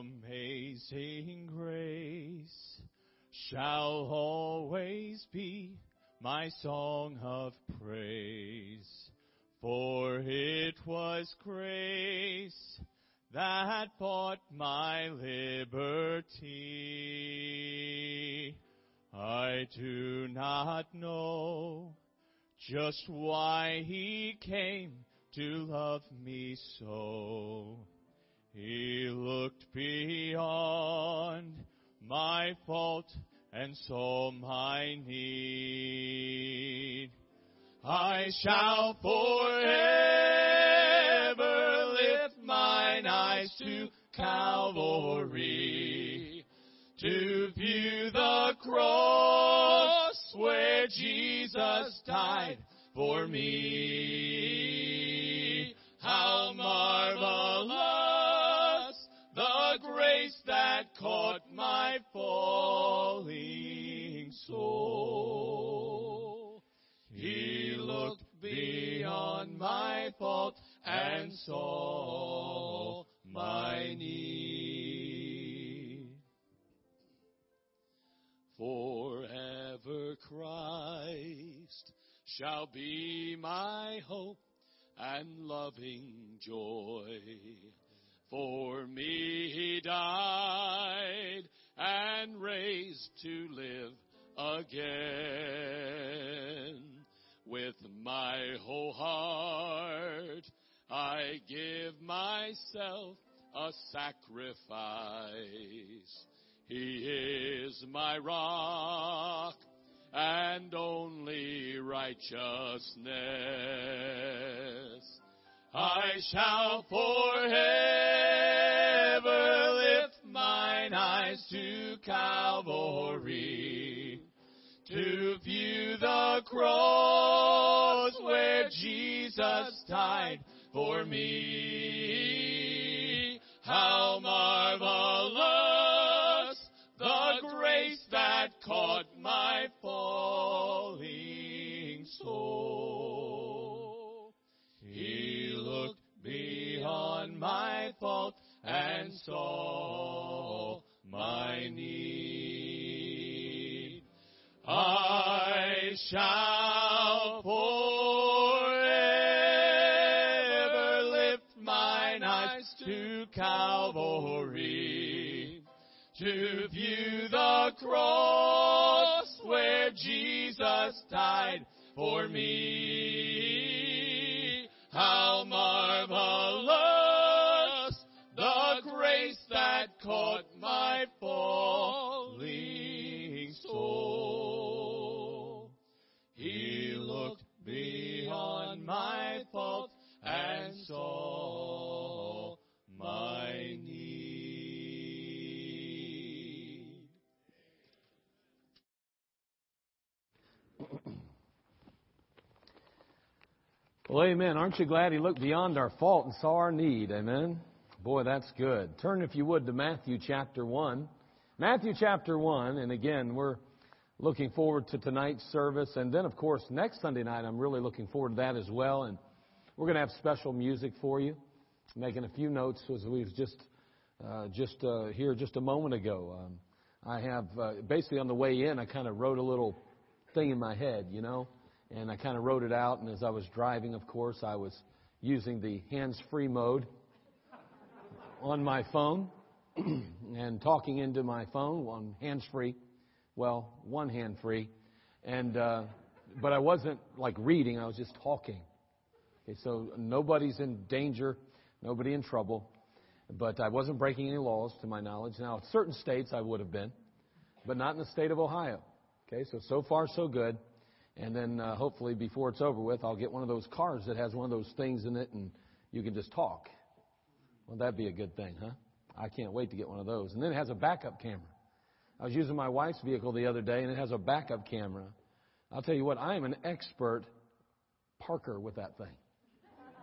Amazing grace shall always be my song of praise. For it was grace that bought my liberty. I do not know just why he came to love me so. He looked beyond my fault and saw my need. I shall forever lift mine eyes to Calvary to view the cross where Jesus died for me. How marvelous caught my falling soul. He looked beyond my fault and saw my need. Forever Christ shall be my hope and loving joy. For me he died and raised to live again. With my whole heart I give myself a sacrifice. He is my rock and only righteousness. I shall forever lift mine eyes to Calvary to view the cross where Jesus died for me. How marvelous the grace that caught my falling and saw my need. I shall forever lift mine eyes to Calvary to view the cross where Jesus died for me. Amen. Aren't you glad he looked beyond our fault and saw our need? Amen. Boy, that's good. Turn, if you would, to Matthew chapter 1. Matthew chapter 1, and again, we're looking forward to tonight's service. And then, of course, next Sunday night, I'm really looking forward to that as well. And we're going to have special music for you. Making a few notes as we was just, uh, just uh, here just a moment ago. Um, I have, uh, basically on the way in, I kind of wrote a little thing in my head, you know, and I kind of wrote it out. And as I was driving, of course, I was using the hands-free mode on my phone and talking into my phone on hands-free. Well, one hand free, and uh, but I wasn't like reading. I was just talking. Okay, so nobody's in danger, nobody in trouble, but I wasn't breaking any laws to my knowledge. Now, in certain states I would have been, but not in the state of Ohio. Okay, so so far so good. And then uh, hopefully before it's over with, I'll get one of those cars that has one of those things in it, and you can just talk. Well, that'd be a good thing, huh? I can't wait to get one of those. And then it has a backup camera. I was using my wife's vehicle the other day, and it has a backup camera. I'll tell you what, I am an expert parker with that thing.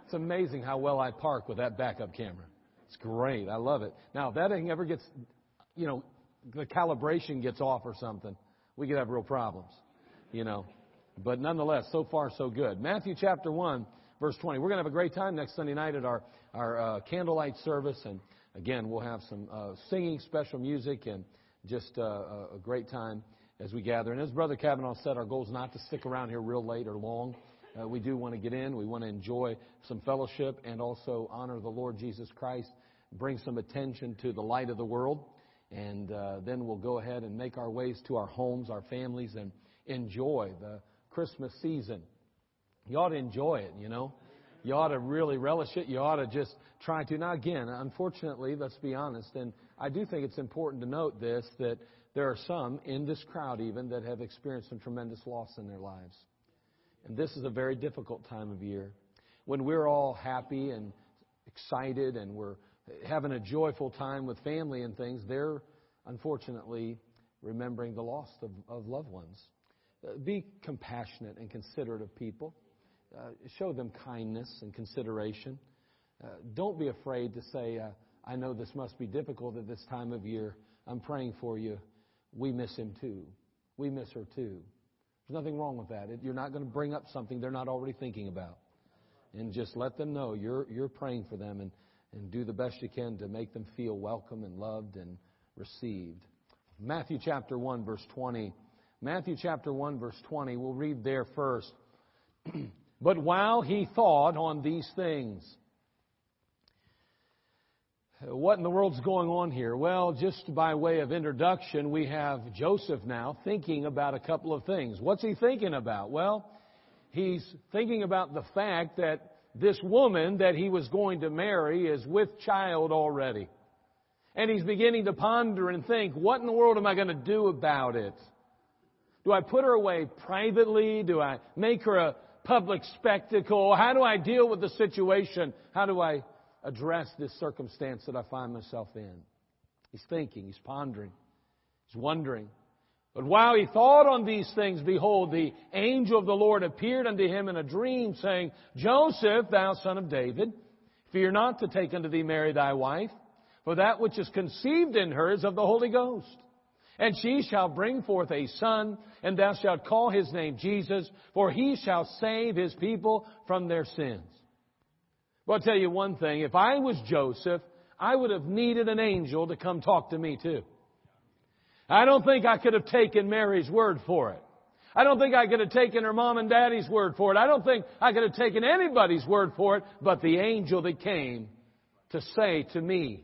It's amazing how well I park with that backup camera. It's great. I love it. Now, if that thing ever gets, you know, the calibration gets off or something, we could have real problems, you know. But nonetheless, so far so good. Matthew chapter 1, verse 20. We're going to have a great time next Sunday night at our, our uh, candlelight service. And again, we'll have some uh, singing, special music, and just uh, a great time as we gather. And as Brother Kavanaugh said, our goal is not to stick around here real late or long. Uh, we do want to get in. We want to enjoy some fellowship and also honor the Lord Jesus Christ, bring some attention to the light of the world. And uh, then we'll go ahead and make our ways to our homes, our families, and enjoy the Christmas season. You ought to enjoy it, you know. You ought to really relish it. You ought to just try to. Now, again, unfortunately, let's be honest, and I do think it's important to note this that there are some in this crowd even that have experienced some tremendous loss in their lives. And this is a very difficult time of year. When we're all happy and excited and we're having a joyful time with family and things, they're unfortunately remembering the loss of, of loved ones. Uh, be compassionate and considerate of people. Uh, show them kindness and consideration. Uh, don't be afraid to say, uh, I know this must be difficult at this time of year. I'm praying for you. We miss him too. We miss her too. There's nothing wrong with that. You're not going to bring up something they're not already thinking about. And just let them know you're, you're praying for them and, and do the best you can to make them feel welcome and loved and received. Matthew chapter 1, verse 20. Matthew chapter 1, verse 20. We'll read there first. but while he thought on these things, what in the world's going on here? Well, just by way of introduction, we have Joseph now thinking about a couple of things. What's he thinking about? Well, he's thinking about the fact that this woman that he was going to marry is with child already. And he's beginning to ponder and think, what in the world am I going to do about it? Do I put her away privately? Do I make her a public spectacle? How do I deal with the situation? How do I address this circumstance that I find myself in. He's thinking, he's pondering, he's wondering. But while he thought on these things, behold, the angel of the Lord appeared unto him in a dream, saying, Joseph, thou son of David, fear not to take unto thee Mary thy wife, for that which is conceived in her is of the Holy Ghost. And she shall bring forth a son, and thou shalt call his name Jesus, for he shall save his people from their sins. Well, I'll tell you one thing. If I was Joseph, I would have needed an angel to come talk to me too. I don't think I could have taken Mary's word for it. I don't think I could have taken her mom and daddy's word for it. I don't think I could have taken anybody's word for it but the angel that came to say to me,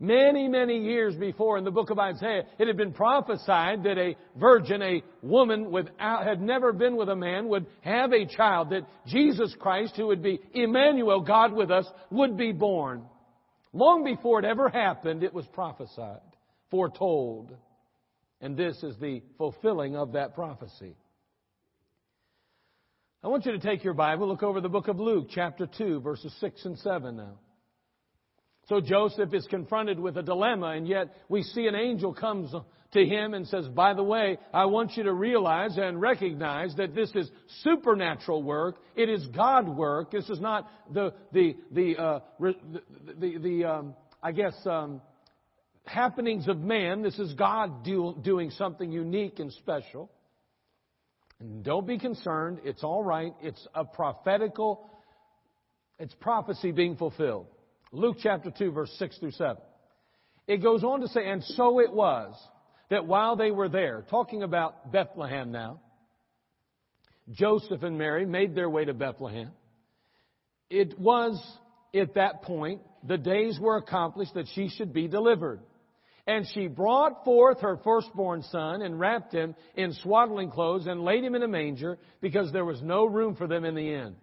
Many, many years before in the book of Isaiah, it had been prophesied that a virgin, a woman without, had never been with a man, would have a child, that Jesus Christ, who would be Emmanuel, God with us, would be born. Long before it ever happened, it was prophesied, foretold. And this is the fulfilling of that prophecy. I want you to take your Bible, look over the book of Luke, chapter 2, verses 6 and 7 now. So Joseph is confronted with a dilemma, and yet we see an angel comes to him and says, By the way, I want you to realize and recognize that this is supernatural work. It is God work. This is not the, the, the, uh, the, the, the um, I guess, um, happenings of man. This is God do, doing something unique and special. And don't be concerned. It's all right. It's a prophetical, it's prophecy being fulfilled. Luke chapter 2, verse 6 through 7. It goes on to say, and so it was that while they were there, talking about Bethlehem now, Joseph and Mary made their way to Bethlehem. It was at that point, the days were accomplished that she should be delivered. And she brought forth her firstborn son and wrapped him in swaddling clothes and laid him in a manger because there was no room for them in the inn.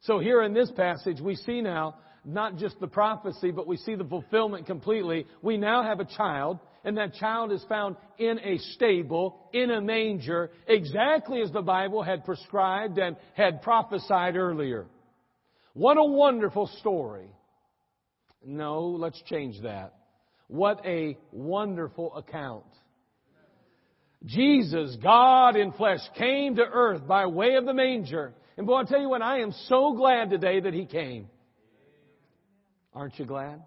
So here in this passage, we see now not just the prophecy, but we see the fulfillment completely. We now have a child, and that child is found in a stable, in a manger, exactly as the Bible had prescribed and had prophesied earlier. What a wonderful story. No, let's change that. What a wonderful account. Jesus, God in flesh, came to earth by way of the manger. And boy, I'll tell you what, I am so glad today that He came. Aren't you glad?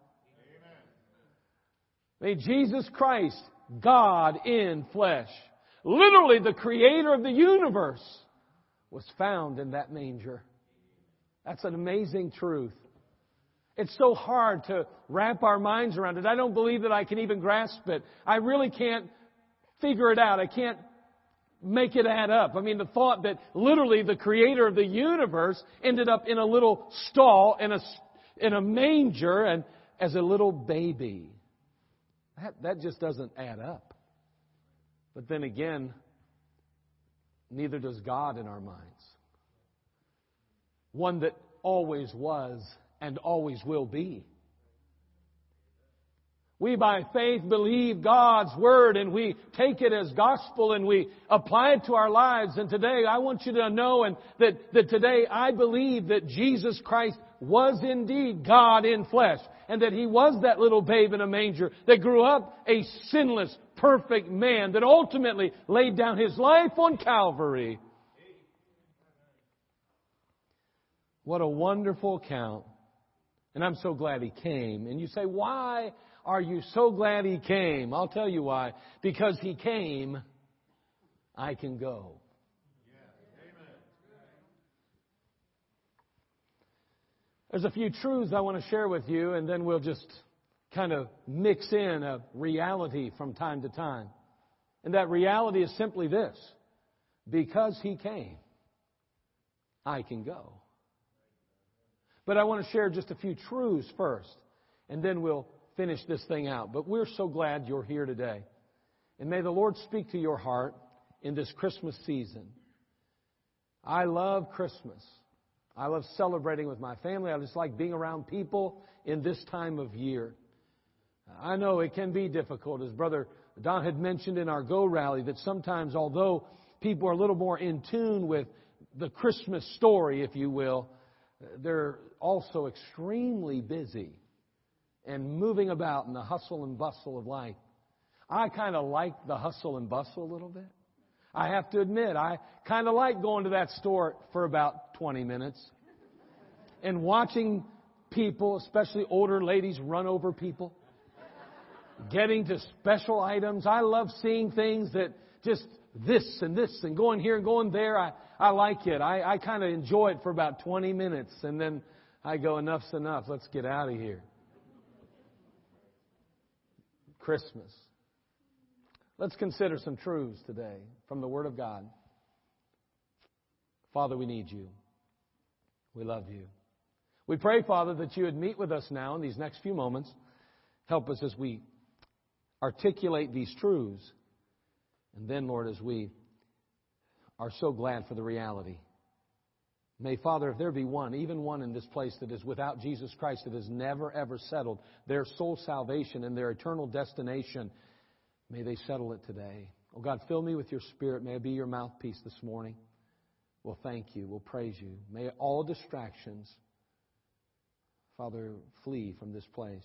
May Jesus Christ, God in flesh, literally the creator of the universe, was found in that manger. That's an amazing truth. It's so hard to wrap our minds around it. I don't believe that I can even grasp it. I really can't figure it out. I can't make it add up. I mean, the thought that literally the creator of the universe ended up in a little stall in a, in a manger and as a little baby. That, that just doesn't add up. But then again, neither does God in our minds. One that always was and always will be. We by faith believe God's Word and we take it as gospel and we apply it to our lives. And today I want you to know and that, that today I believe that Jesus Christ was indeed God in flesh and that He was that little babe in a manger that grew up a sinless, perfect man that ultimately laid down His life on Calvary. What a wonderful account. And I'm so glad He came. And you say, why are you so glad he came? I'll tell you why. Because he came, I can go. There's a few truths I want to share with you, and then we'll just kind of mix in a reality from time to time. And that reality is simply this because he came, I can go. But I want to share just a few truths first, and then we'll finish this thing out. But we're so glad you're here today. And may the Lord speak to your heart in this Christmas season. I love Christmas. I love celebrating with my family. I just like being around people in this time of year. I know it can be difficult, as Brother Don had mentioned in our Go rally, that sometimes, although people are a little more in tune with the Christmas story, if you will, they're also extremely busy and moving about in the hustle and bustle of life. I kind of like the hustle and bustle a little bit. I have to admit, I kind of like going to that store for about 20 minutes and watching people, especially older ladies, run over people, getting to special items. I love seeing things that just this and this and going here and going there. I, I like it. I, I kind of enjoy it for about 20 minutes and then I go, enough's enough. Let's get out of here. Christmas. Let's consider some truths today from the Word of God. Father, we need you. We love you. We pray, Father, that you would meet with us now in these next few moments. Help us as we articulate these truths. And then, Lord, as we are so glad for the reality May, Father, if there be one, even one in this place that is without Jesus Christ, that has never, ever settled their soul salvation and their eternal destination, may they settle it today. Oh God, fill me with your spirit. May I be your mouthpiece this morning. We'll thank you. We'll praise you. May all distractions, Father, flee from this place.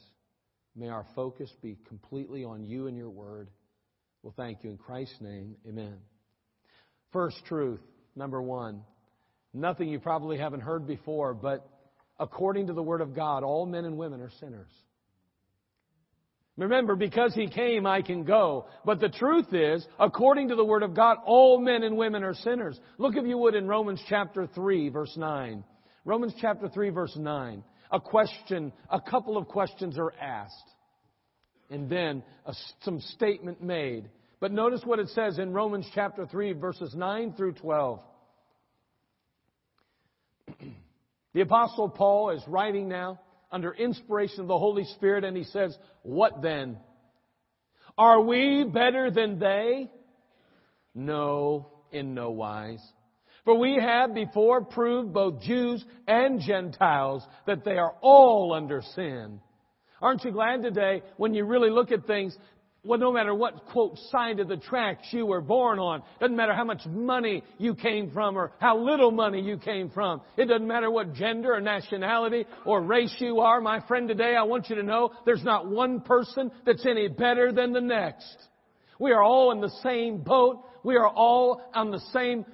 May our focus be completely on you and your word. We'll thank you in Christ's name. Amen. First truth, number one. Nothing you probably haven't heard before, but according to the Word of God, all men and women are sinners. Remember, because He came, I can go. But the truth is, according to the Word of God, all men and women are sinners. Look, if you would, in Romans chapter 3, verse 9. Romans chapter 3, verse 9. A question, a couple of questions are asked. And then a, some statement made. But notice what it says in Romans chapter 3, verses 9 through 12. The Apostle Paul is writing now under inspiration of the Holy Spirit, and he says, What then? Are we better than they? No, in no wise. For we have before proved both Jews and Gentiles that they are all under sin. Aren't you glad today when you really look at things? Well, no matter what, quote, side of the tracks you were born on, doesn't matter how much money you came from or how little money you came from. It doesn't matter what gender or nationality or race you are. My friend, today I want you to know there's not one person that's any better than the next. We are all in the same boat. We are all on the same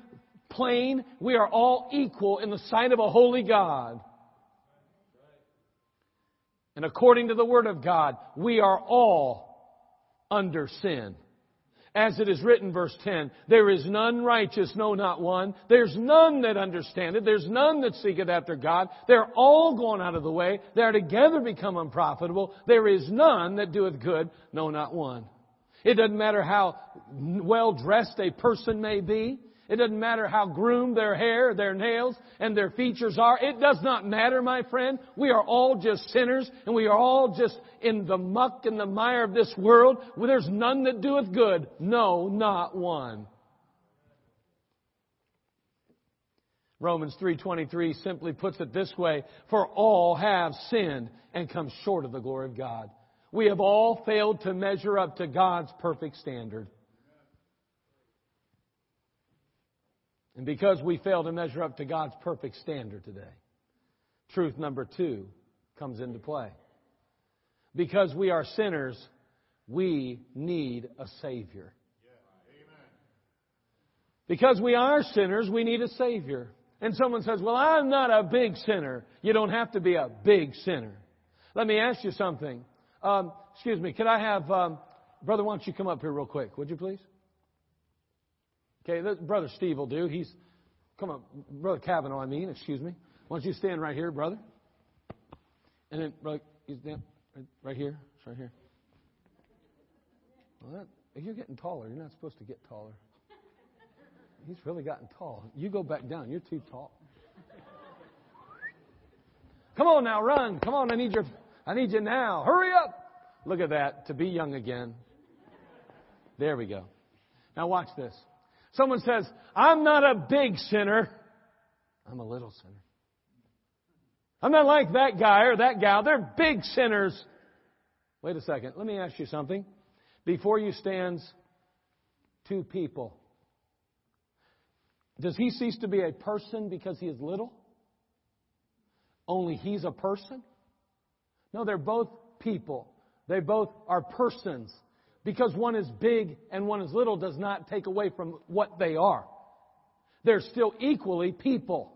plane. We are all equal in the sight of a holy God. And according to the Word of God, we are all under sin. As it is written, verse 10, there is none righteous, no, not one. There's none that understandeth. There's none that seeketh after God. They're all gone out of the way. They are together become unprofitable. There is none that doeth good, no, not one. It doesn't matter how well dressed a person may be. It doesn't matter how groomed their hair, their nails, and their features are. It does not matter, my friend. We are all just sinners, and we are all just in the muck and the mire of this world. Well, there's none that doeth good. No, not one. Romans 3:23 simply puts it this way, for all have sinned and come short of the glory of God. We have all failed to measure up to God's perfect standard. And because we fail to measure up to God's perfect standard today, truth number two comes into play. Because we are sinners, we need a Savior. Because we are sinners, we need a Savior. And someone says, Well, I'm not a big sinner. You don't have to be a big sinner. Let me ask you something. Um, excuse me, could I have, um, Brother, why don't you come up here real quick, would you please? Okay, Brother Steve will do. He's, come on, Brother Kavanaugh, I mean, excuse me. Why don't you stand right here, brother? And then, brother, you stand right here, it's right here. Well, that, you're getting taller. You're not supposed to get taller. He's really gotten tall. You go back down. You're too tall. Come on now, run. Come on, I need your, I need you now. Hurry up. Look at that. To be young again. There we go. Now watch this. Someone says, I'm not a big sinner. I'm a little sinner. I'm not like that guy or that gal. They're big sinners. Wait a second. Let me ask you something. Before you stands two people. Does he cease to be a person because he is little? Only he's a person? No, they're both people. They both are persons. Because one is big and one is little does not take away from what they are. They're still equally people.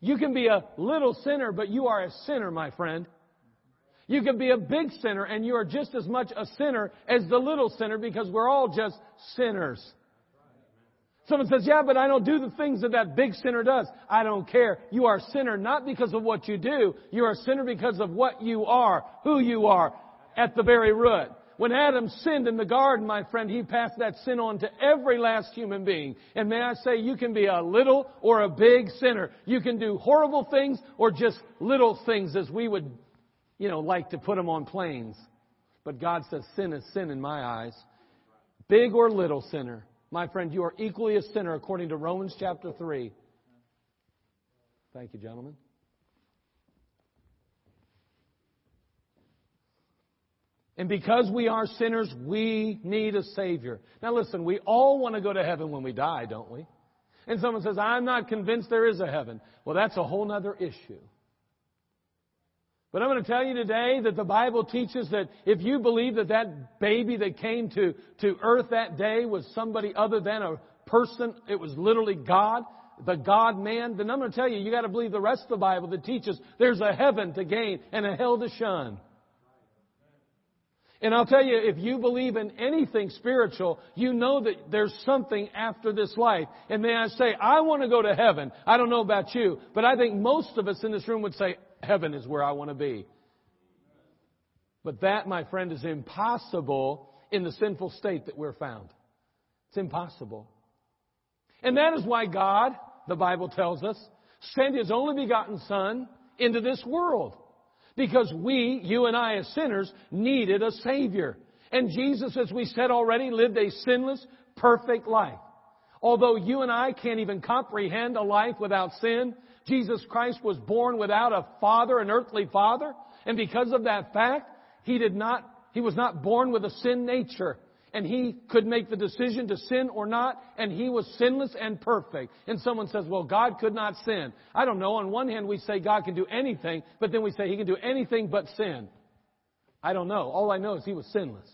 You can be a little sinner, but you are a sinner, my friend. You can be a big sinner and you are just as much a sinner as the little sinner because we're all just sinners. Someone says, yeah, but I don't do the things that that big sinner does. I don't care. You are a sinner not because of what you do. You are a sinner because of what you are, who you are at the very root. When Adam sinned in the garden, my friend, he passed that sin on to every last human being. And may I say, you can be a little or a big sinner. You can do horrible things or just little things as we would, you know, like to put them on planes. But God says sin is sin in my eyes. Big or little sinner. My friend, you are equally a sinner according to Romans chapter 3. Thank you, gentlemen. And because we are sinners, we need a Savior. Now listen, we all want to go to heaven when we die, don't we? And someone says, I'm not convinced there is a heaven. Well, that's a whole other issue. But I'm going to tell you today that the Bible teaches that if you believe that that baby that came to, to earth that day was somebody other than a person, it was literally God, the God man, then I'm going to tell you, you got to believe the rest of the Bible that teaches there's a heaven to gain and a hell to shun. And I'll tell you, if you believe in anything spiritual, you know that there's something after this life. And may I say, I want to go to heaven. I don't know about you, but I think most of us in this room would say, heaven is where I want to be. But that, my friend, is impossible in the sinful state that we're found. It's impossible. And that is why God, the Bible tells us, sent His only begotten Son into this world. Because we, you and I as sinners, needed a Savior. And Jesus, as we said already, lived a sinless, perfect life. Although you and I can't even comprehend a life without sin, Jesus Christ was born without a father, an earthly father. And because of that fact, He did not He was not born with a sin nature. And he could make the decision to sin or not, and he was sinless and perfect. And someone says, well, God could not sin. I don't know. On one hand, we say God can do anything, but then we say he can do anything but sin. I don't know. All I know is he was sinless.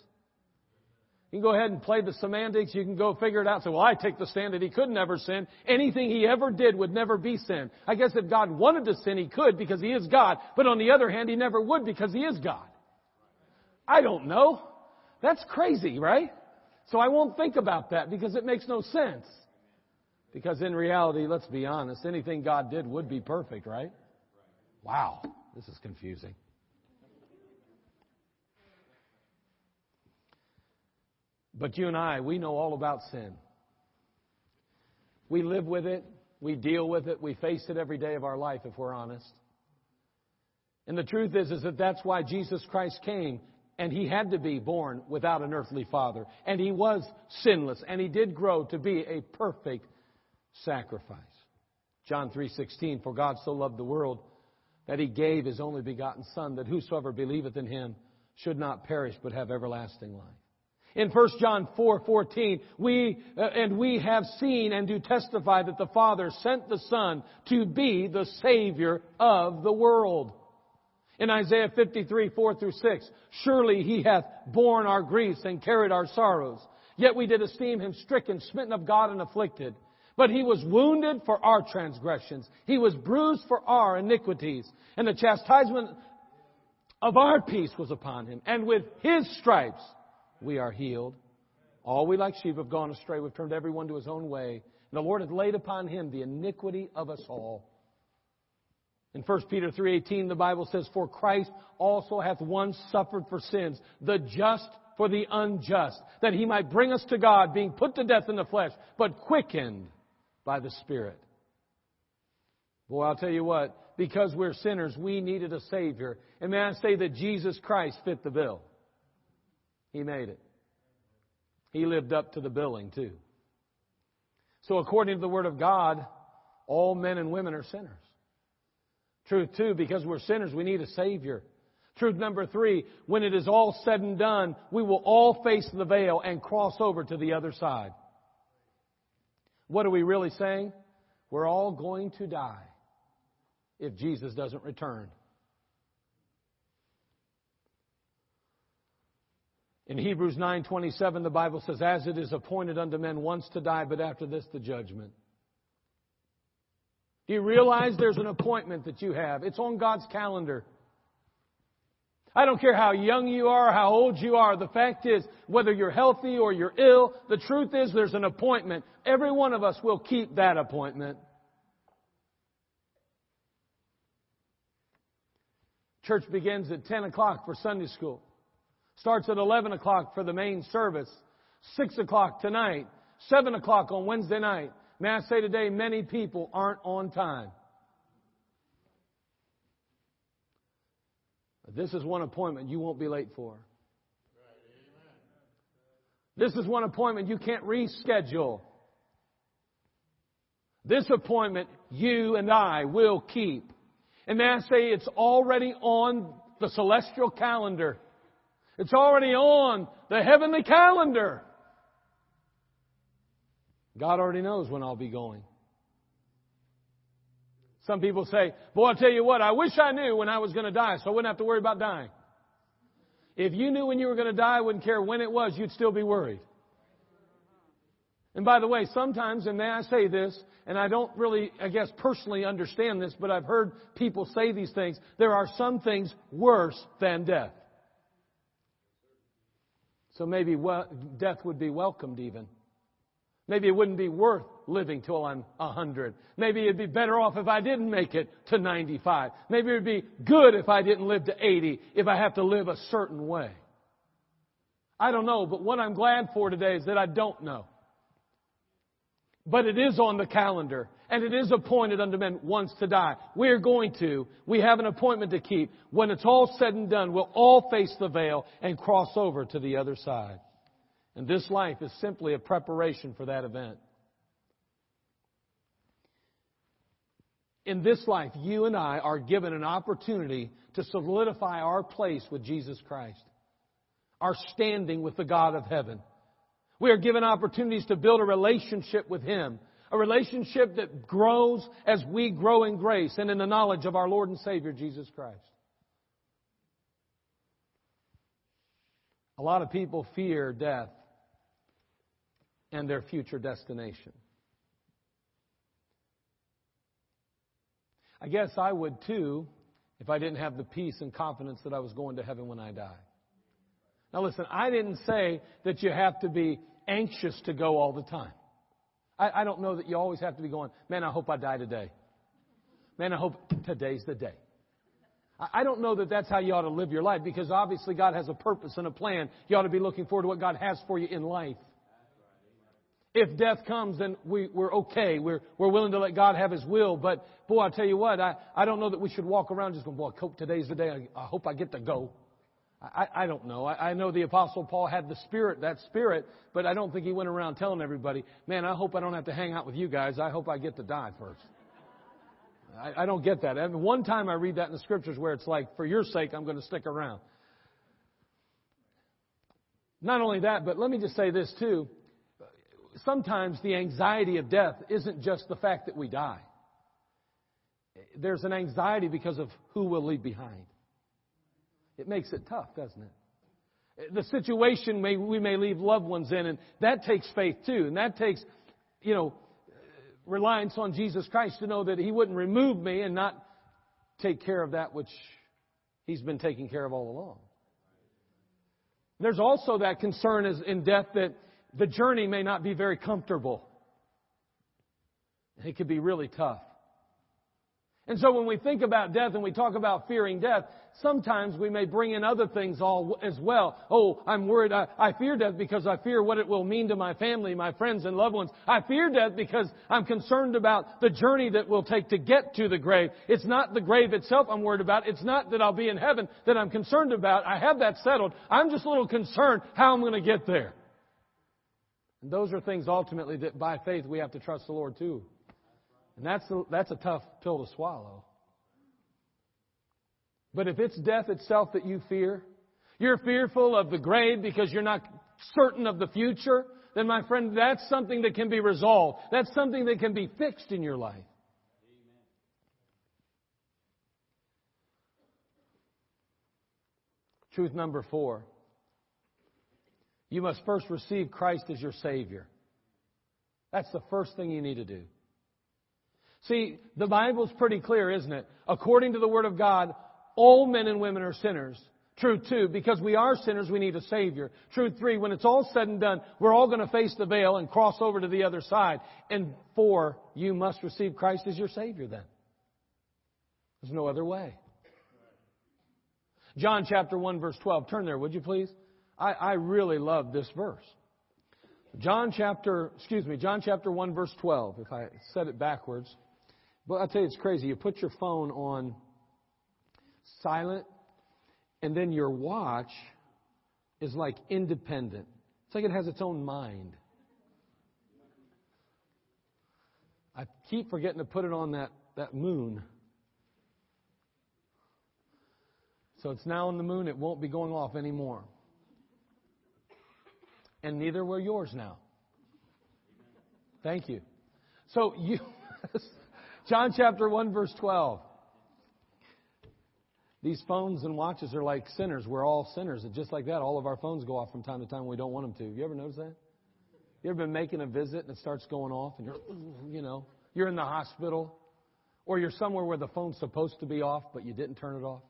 You can go ahead and play the semantics. You can go figure it out. Say, well, I take the stand that he could never sin. Anything he ever did would never be sin. I guess if God wanted to sin, he could because he is God. But on the other hand, he never would because he is God. I don't know. That's crazy, right? So I won't think about that because it makes no sense. Because in reality, let's be honest, anything God did would be perfect, right? Wow, this is confusing. But you and I, we know all about sin. We live with it, we deal with it, we face it every day of our life if we're honest. And the truth is, is that that's why Jesus Christ came and he had to be born without an earthly father. And he was sinless, and he did grow to be a perfect sacrifice. John 3:16 For God so loved the world that he gave his only begotten son that whosoever believeth in him should not perish but have everlasting life. In 1 John 4:14, we uh, and we have seen and do testify that the Father sent the Son to be the savior of the world. In Isaiah 53, 4 through 6, surely he hath borne our griefs and carried our sorrows. Yet we did esteem him stricken, smitten of God, and afflicted. But he was wounded for our transgressions. He was bruised for our iniquities. And the chastisement of our peace was upon him. And with his stripes we are healed. All we like sheep have gone astray. We've turned everyone to his own way. And the Lord hath laid upon him the iniquity of us all. In 1 Peter 3:18 the Bible says for Christ also hath once suffered for sins the just for the unjust that he might bring us to God being put to death in the flesh but quickened by the spirit. Boy, I'll tell you what, because we're sinners, we needed a savior. And may I say that Jesus Christ fit the bill. He made it. He lived up to the billing too. So according to the word of God, all men and women are sinners. Truth two, because we're sinners, we need a Savior. Truth number three, when it is all said and done, we will all face the veil and cross over to the other side. What are we really saying? We're all going to die if Jesus doesn't return. In Hebrews 9:27 the Bible says as it is appointed unto men once to die but after this the judgment. You realize there's an appointment that you have? It's on God's calendar. I don't care how young you are, how old you are. The fact is, whether you're healthy or you're ill, the truth is there's an appointment. Every one of us will keep that appointment. Church begins at 10 o'clock for Sunday school. Starts at 11 o'clock for the main service. 6 o'clock tonight. 7 o'clock on Wednesday night. May I say today, many people aren't on time. This is one appointment you won't be late for. This is one appointment you can't reschedule. This appointment you and I will keep. And may I say it's already on the celestial calendar. It's already on the heavenly calendar. God already knows when I'll be going. Some people say, boy, I'll tell you what, I wish I knew when I was going to die so I wouldn't have to worry about dying. If you knew when you were going to die, I wouldn't care when it was, you'd still be worried. And by the way, sometimes, and may I say this, and I don't really, I guess, personally understand this, but I've heard people say these things. There are some things worse than death. So maybe death would be welcomed even. Maybe it wouldn't be worth living till I'm 100. Maybe it'd be better off if I didn't make it to 95. Maybe it'd be good if I didn't live to 80 if I have to live a certain way. I don't know, but what I'm glad for today is that I don't know. But it is on the calendar, and it is appointed unto men once to die. We're going to. We have an appointment to keep. When it's all said and done, we'll all face the veil and cross over to the other side. And this life is simply a preparation for that event. In this life, you and I are given an opportunity to solidify our place with Jesus Christ. our standing with the God of heaven. We are given opportunities to build a relationship with Him, a relationship that grows as we grow in grace and in the knowledge of our Lord and Savior, Jesus Christ. A lot of people fear death and their future destination. I guess I would too if I didn't have the peace and confidence that I was going to heaven when I die. Now listen, I didn't say that you have to be anxious to go all the time. I, I don't know that you always have to be going, man, I hope I die today. Man, I hope today's the day. I don't know that that's how you ought to live your life because obviously God has a purpose and a plan. You ought to be looking forward to what God has for you in life. If death comes, then we, we're okay. We're, we're willing to let God have His will. But boy, I tell you what, I, I don't know that we should walk around just going, boy, I hope today's the day. I, I hope I get to go. I, I don't know. I, I know the Apostle Paul had the spirit, that spirit, but I don't think he went around telling everybody, man, I hope I don't have to hang out with you guys. I hope I get to die first. I, I don't get that. And one time I read that in the scriptures where it's like, for your sake, I'm going to stick around. Not only that, but let me just say this too. Sometimes the anxiety of death isn't just the fact that we die. There's an anxiety because of who we'll leave behind. It makes it tough, doesn't it? The situation may, we may leave loved ones in, and that takes faith too, and that takes, you know, reliance on Jesus Christ to know that He wouldn't remove me and not take care of that which He's been taking care of all along. There's also that concern in death that the journey may not be very comfortable. It could be really tough. And so when we think about death and we talk about fearing death, sometimes we may bring in other things all as well. Oh, I'm worried. I, I, fear death because I fear what it will mean to my family, my friends and loved ones. I fear death because I'm concerned about the journey that will take to get to the grave. It's not the grave itself I'm worried about. It's not that I'll be in heaven that I'm concerned about. I have that settled. I'm just a little concerned how I'm going to get there. And those are things ultimately that by faith we have to trust the Lord too. And that's a, that's a tough pill to swallow. But if it's death itself that you fear, you're fearful of the grave because you're not certain of the future, then my friend, that's something that can be resolved. That's something that can be fixed in your life. Truth number four. You must first receive Christ as your Savior. That's the first thing you need to do. See, the Bible's pretty clear, isn't it? According to the Word of God, all men and women are sinners. True two, because we are sinners, we need a Savior. True three, when it's all said and done, we're all going to face the veil and cross over to the other side. And four, you must receive Christ as your Savior then. There's no other way. John chapter 1 verse 12. Turn there, would you please? I, I really love this verse. John chapter, excuse me, John chapter 1 verse 12, if I said it backwards. But I'll tell you, it's crazy. You put your phone on silent, and then your watch is like independent. It's like it has its own mind. I keep forgetting to put it on that, that moon. So it's now on the moon. It won't be going off anymore. And neither will yours now. Thank you. So you. John chapter 1 verse 12. These phones and watches are like sinners. We're all sinners. And just like that, all of our phones go off from time to time when we don't want them to. You ever noticed that? You ever been making a visit and it starts going off and you're, you know, you're in the hospital or you're somewhere where the phone's supposed to be off but you didn't turn it off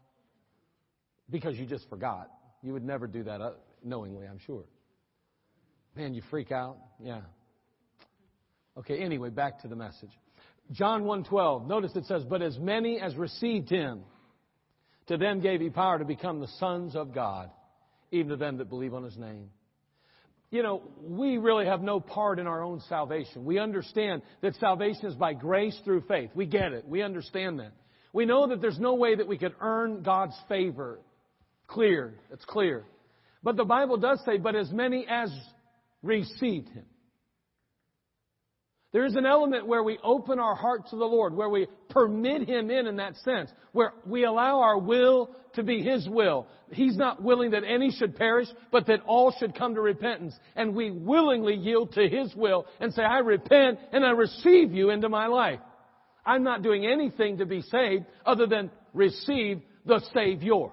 because you just forgot. You would never do that uh, knowingly, I'm sure. Man, you freak out. Yeah. Okay, anyway, back to the message. John 1:12. Notice it says, "But as many as received him, to them gave he power to become the sons of God, even to them that believe on his name." You know, we really have no part in our own salvation. We understand that salvation is by grace through faith. We get it. We understand that. We know that there's no way that we could earn God's favor. Clear. It's clear. But the Bible does say, but as many as received him. There is an element where we open our heart to the Lord, where we permit Him in in that sense, where we allow our will to be His will. He's not willing that any should perish, but that all should come to repentance. And we willingly yield to His will and say, I repent and I receive you into my life. I'm not doing anything to be saved other than receive the Savior.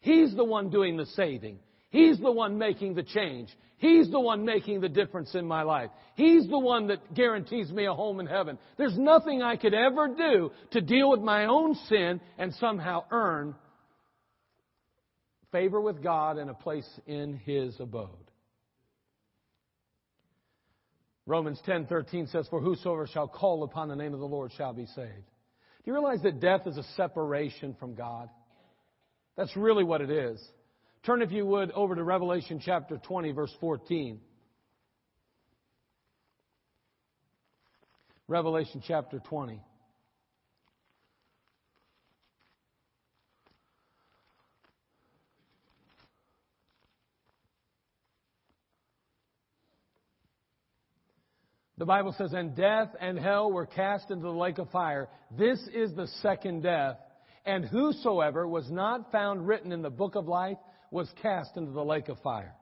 He's the one doing the saving. He's the one making the change. He's the one making the difference in my life. He's the one that guarantees me a home in heaven. There's nothing I could ever do to deal with my own sin and somehow earn favor with God and a place in His abode. Romans 10:13 says, "For whosoever shall call upon the name of the Lord shall be saved." Do you realize that death is a separation from God? That's really what it is. Turn, if you would, over to Revelation chapter 20, verse 14. Revelation chapter 20. The Bible says, And death and hell were cast into the lake of fire. This is the second death. And whosoever was not found written in the book of life was cast into the lake of fire.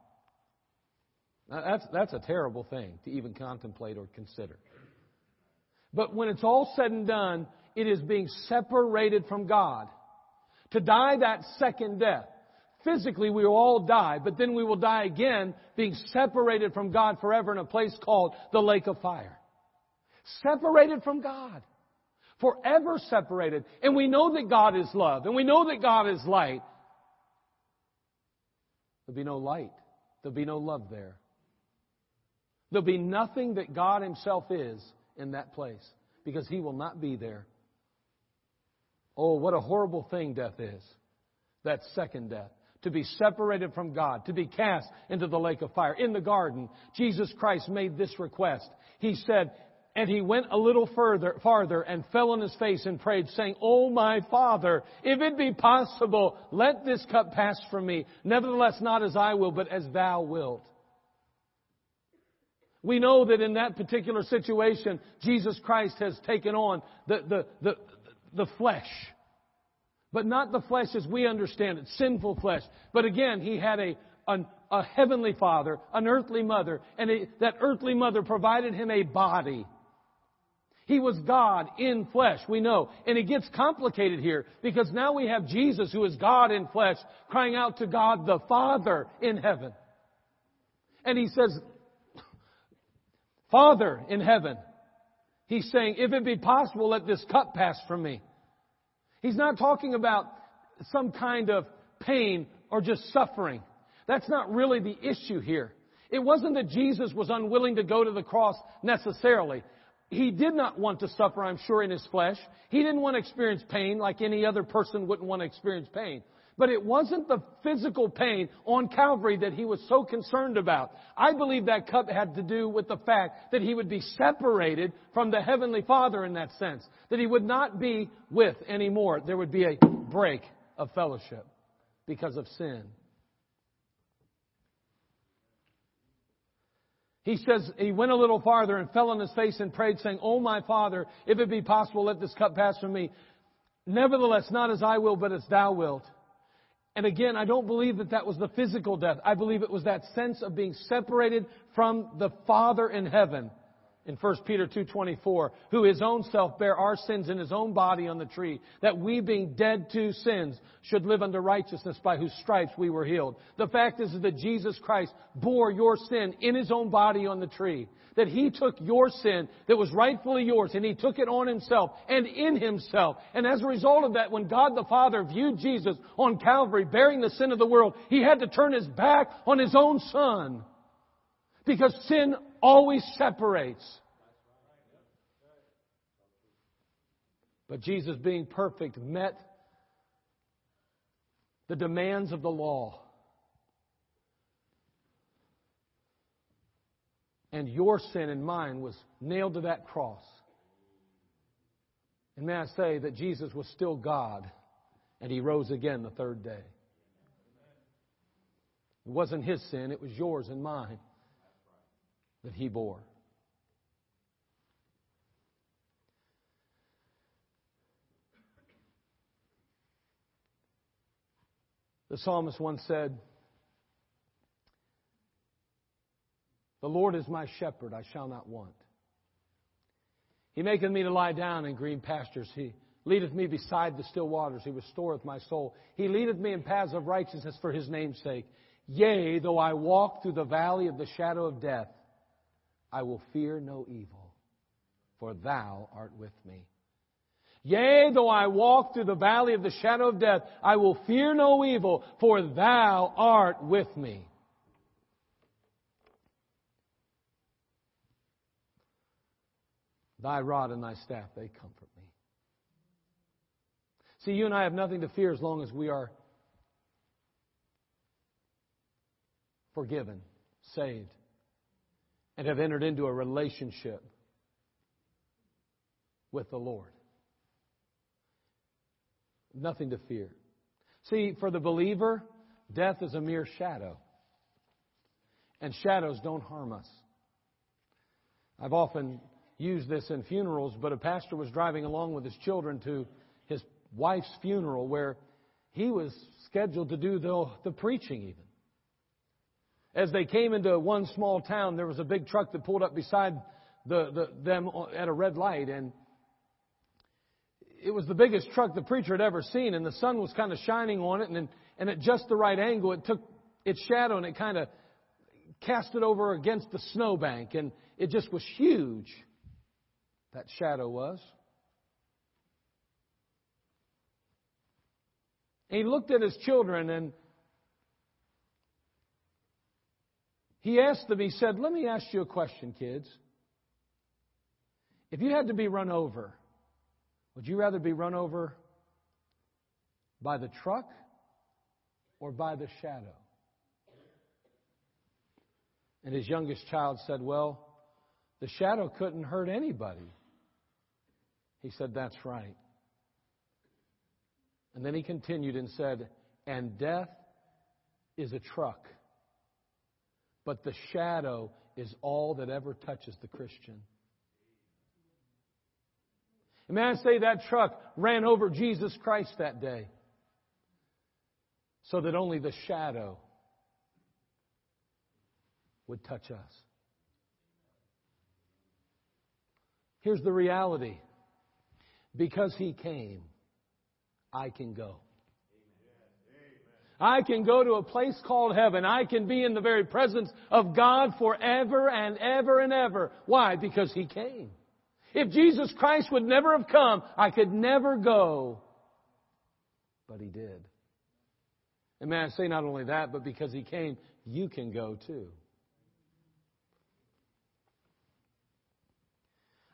Now, that's, that's a terrible thing to even contemplate or consider. But when it's all said and done, it is being separated from God. To die that second death. Physically, we will all die, but then we will die again, being separated from God forever in a place called the lake of fire. Separated from God. Forever separated. And we know that God is love, and we know that God is light. There'll be no light. There'll be no love there. There'll be nothing that God Himself is in that place because He will not be there. Oh, what a horrible thing death is. That second death. To be separated from God, to be cast into the lake of fire. In the garden, Jesus Christ made this request. He said, and he went a little further, farther and fell on his face and prayed, saying, Oh my Father, if it be possible, let this cup pass from me. Nevertheless, not as I will, but as thou wilt. We know that in that particular situation, Jesus Christ has taken on the, the, the, the flesh. But not the flesh as we understand it, sinful flesh. But again, he had a, an, a heavenly father, an earthly mother, and a, that earthly mother provided him a body. He was God in flesh, we know. And it gets complicated here because now we have Jesus who is God in flesh crying out to God the Father in heaven. And he says, Father in heaven. He's saying, if it be possible, let this cup pass from me. He's not talking about some kind of pain or just suffering. That's not really the issue here. It wasn't that Jesus was unwilling to go to the cross necessarily. He did not want to suffer, I'm sure, in his flesh. He didn't want to experience pain like any other person wouldn't want to experience pain. But it wasn't the physical pain on Calvary that he was so concerned about. I believe that cup had to do with the fact that he would be separated from the Heavenly Father in that sense. That he would not be with anymore. There would be a break of fellowship because of sin. He says, he went a little farther and fell on his face and prayed, saying, Oh my Father, if it be possible, let this cup pass from me. Nevertheless, not as I will, but as thou wilt. And again, I don't believe that that was the physical death. I believe it was that sense of being separated from the Father in heaven in 1 Peter 2:24, who his own self bare our sins in his own body on the tree, that we being dead to sins should live unto righteousness by whose stripes we were healed. The fact is that Jesus Christ bore your sin in his own body on the tree. That he took your sin that was rightfully yours and he took it on himself and in himself. And as a result of that, when God the Father viewed Jesus on Calvary bearing the sin of the world, he had to turn his back on his own son. Because sin always separates. But Jesus, being perfect, met the demands of the law. And your sin and mine was nailed to that cross. And may I say that Jesus was still God and he rose again the third day. It wasn't his sin, it was yours and mine that he bore. The psalmist once said, The Lord is my shepherd, I shall not want. He maketh me to lie down in green pastures. He leadeth me beside the still waters. He restoreth my soul. He leadeth me in paths of righteousness for his name's sake. Yea, though I walk through the valley of the shadow of death, I will fear no evil, for thou art with me. Yea, though I walk through the valley of the shadow of death, I will fear no evil, for thou art with me. Thy rod and thy staff, they comfort me. See, you and I have nothing to fear as long as we are forgiven, saved, and have entered into a relationship with the Lord. Nothing to fear. See, for the believer, death is a mere shadow. And shadows don't harm us. I've often used this in funerals, but a pastor was driving along with his children to his wife's funeral where he was scheduled to do the, the preaching even. As they came into one small town, there was a big truck that pulled up beside the, the, them at a red light, and it was the biggest truck the preacher had ever seen, and the sun was kind of shining on it, and, and at just the right angle, it took its shadow and it kind of cast it over against the snowbank, and it just was huge. That shadow was. And he looked at his children and he asked them, he said, Let me ask you a question, kids. If you had to be run over, would you rather be run over by the truck or by the shadow? And his youngest child said, Well, the shadow couldn't hurt anybody. He said, That's right. And then he continued and said, And death is a truck, but the shadow is all that ever touches the Christian. And may I say that truck ran over Jesus Christ that day so that only the shadow would touch us. Here's the reality because He came, I can go. I can go to a place called heaven. I can be in the very presence of God forever and ever and ever. Why? Because He came. If Jesus Christ would never have come, I could never go. But He did. And may I say not only that, but because He came, you can go too.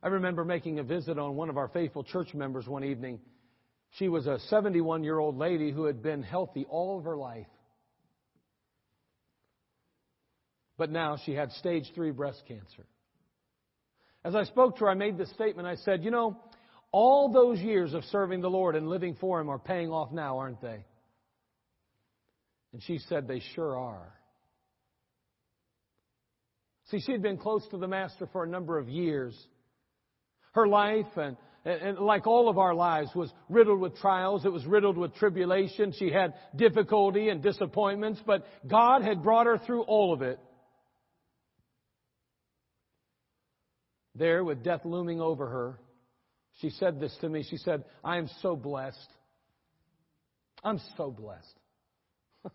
I remember making a visit on one of our faithful church members one evening. She was a 71 year old lady who had been healthy all of her life. But now she had stage three breast cancer. As I spoke to her, I made this statement. I said, You know, all those years of serving the Lord and living for Him are paying off now, aren't they? And she said, They sure are. See, she had been close to the Master for a number of years. Her life and, and like all of our lives was riddled with trials. It was riddled with tribulation. She had difficulty and disappointments, but God had brought her through all of it. There with death looming over her, she said this to me. She said, I am so blessed. I'm so blessed.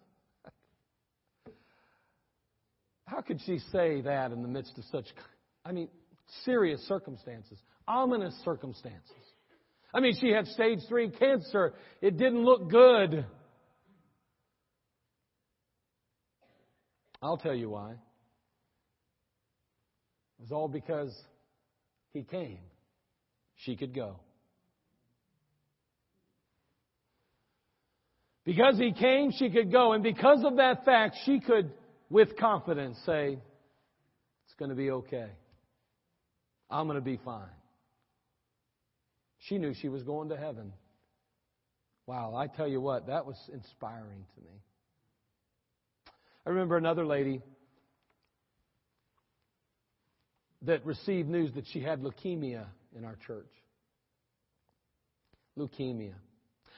How could she say that in the midst of such, I mean, serious circumstances? Ominous circumstances. I mean, she had stage three cancer. It didn't look good. I'll tell you why. It was all because he came. She could go. Because he came, she could go. And because of that fact, she could, with confidence, say, It's going to be okay. I'm going to be fine. She knew she was going to heaven. Wow, I tell you what, that was inspiring to me. I remember another lady that received news that she had leukemia in our church. Leukemia.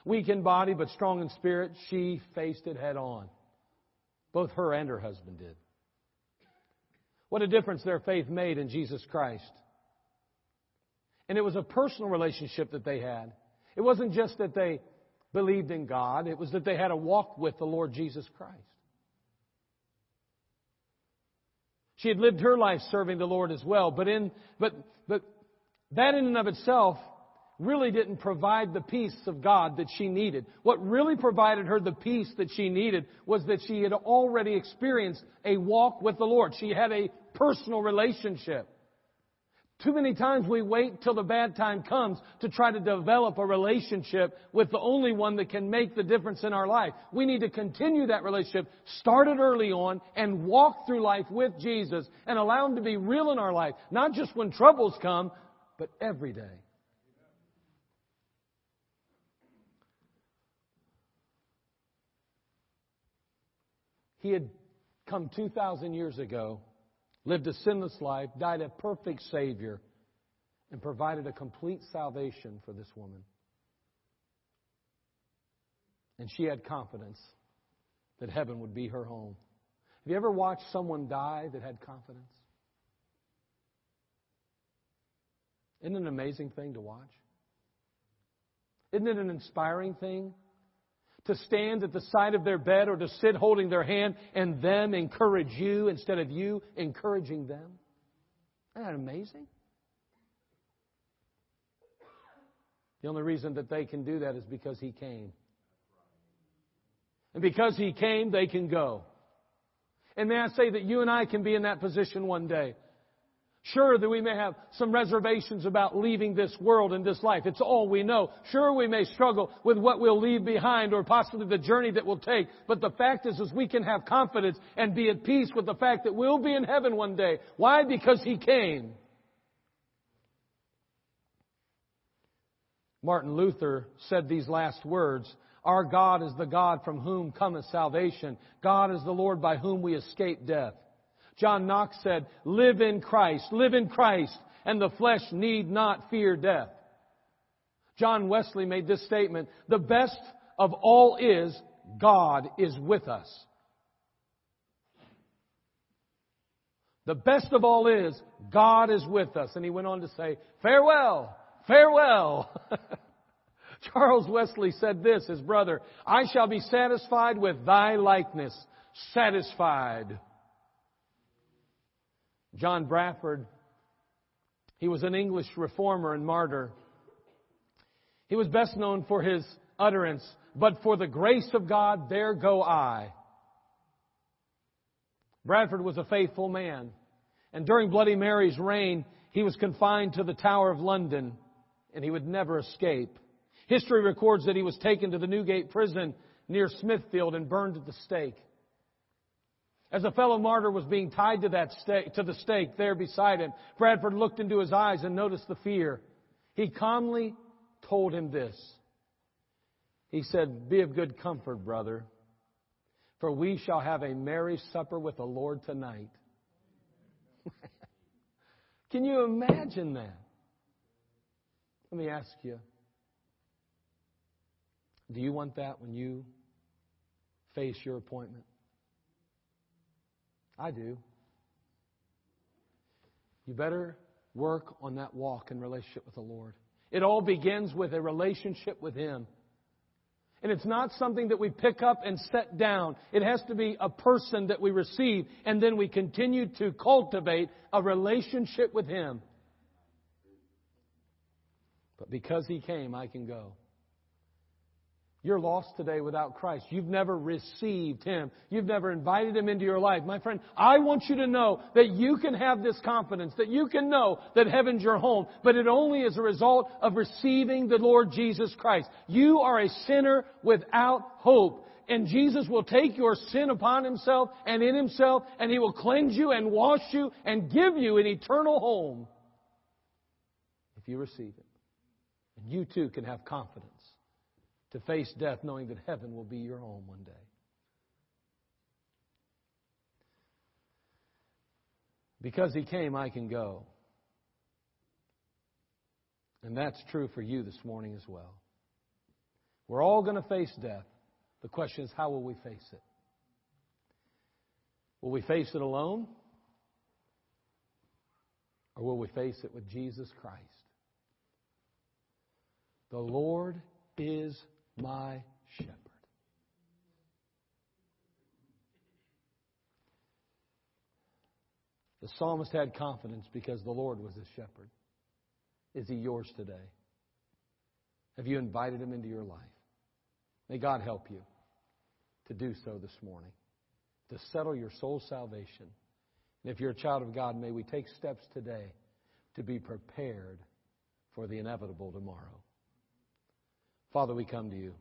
Weak in body but strong in spirit, she faced it head on. Both her and her husband did. What a difference their faith made in Jesus Christ. And it was a personal relationship that they had. It wasn't just that they believed in God, it was that they had a walk with the Lord Jesus Christ. She had lived her life serving the Lord as well, but in but but that in and of itself really didn't provide the peace of God that she needed. What really provided her the peace that she needed was that she had already experienced a walk with the Lord. She had a personal relationship. Too many times we wait till the bad time comes to try to develop a relationship with the only one that can make the difference in our life. We need to continue that relationship, start it early on, and walk through life with Jesus and allow Him to be real in our life. Not just when troubles come, but every day. He had come 2,000 years ago, lived a sinless life, died a perfect Savior, and provided a complete salvation for this woman. And she had confidence that heaven would be her home. Have you ever watched someone die that had confidence? Isn't it an amazing thing to watch? Isn't it an inspiring thing to stand at the side of their bed or to sit holding their hand and them encourage you instead of you encouraging them? Isn't that amazing? The only reason that they can do that is because He came. And because He came, they can go. And may I say that you and I can be in that position one day. Sure that we may have some reservations about leaving this world and this life. It's all we know. Sure we may struggle with what we'll leave behind or possibly the journey that we'll take. But the fact is, is we can have confidence and be at peace with the fact that we'll be in heaven one day. Why? Because He came. Martin Luther said these last words. Our God is the God from whom cometh salvation. God is the Lord by whom we escape death. John Knox said, live in Christ, live in Christ, and the flesh need not fear death. John Wesley made this statement, the best of all is God is with us. The best of all is God is with us. And he went on to say, farewell, farewell. Charles Wesley said this, his brother, I shall be satisfied with thy likeness, satisfied. John Bradford, he was an English reformer and martyr. He was best known for his utterance, but for the grace of God, there go I. Bradford was a faithful man. And during Bloody Mary's reign, he was confined to the Tower of London, and he would never escape. History records that he was taken to the Newgate prison near Smithfield and burned at the stake. As a fellow martyr was being tied to that stake, to the stake there beside him, Bradford looked into his eyes and noticed the fear. He calmly told him this. He said, Be of good comfort, brother, for we shall have a merry supper with the Lord tonight. Can you imagine that? Let me ask you. Do you want that when you face your appointment? I do. You better work on that walk in relationship with the Lord. It all begins with a relationship with Him. And it's not something that we pick up and set down. It has to be a person that we receive and then we continue to cultivate a relationship with Him. But because He came, I can go. You're lost today without Christ. You've never received Him. You've never invited Him into your life. My friend, I want you to know that you can have this confidence, that you can know that heaven's your home, but it only is a result of receiving the Lord Jesus Christ. You are a sinner without hope. And Jesus will take your sin upon Himself and in Himself, and He will cleanse you and wash you and give you an eternal home if you receive it. And you too can have confidence to face death knowing that heaven will be your home one day. Because he came, I can go. And that's true for you this morning as well. We're all going to face death. The question is, how will we face it? Will we face it alone? Or will we face it with Jesus Christ? The Lord is my shepherd. The psalmist had confidence because the Lord was his shepherd. Is he yours today? Have you invited him into your life? May God help you to do so this morning, to settle your soul's salvation. And if you're a child of God, may we take steps today to be prepared for the inevitable tomorrow. Father, we come to you.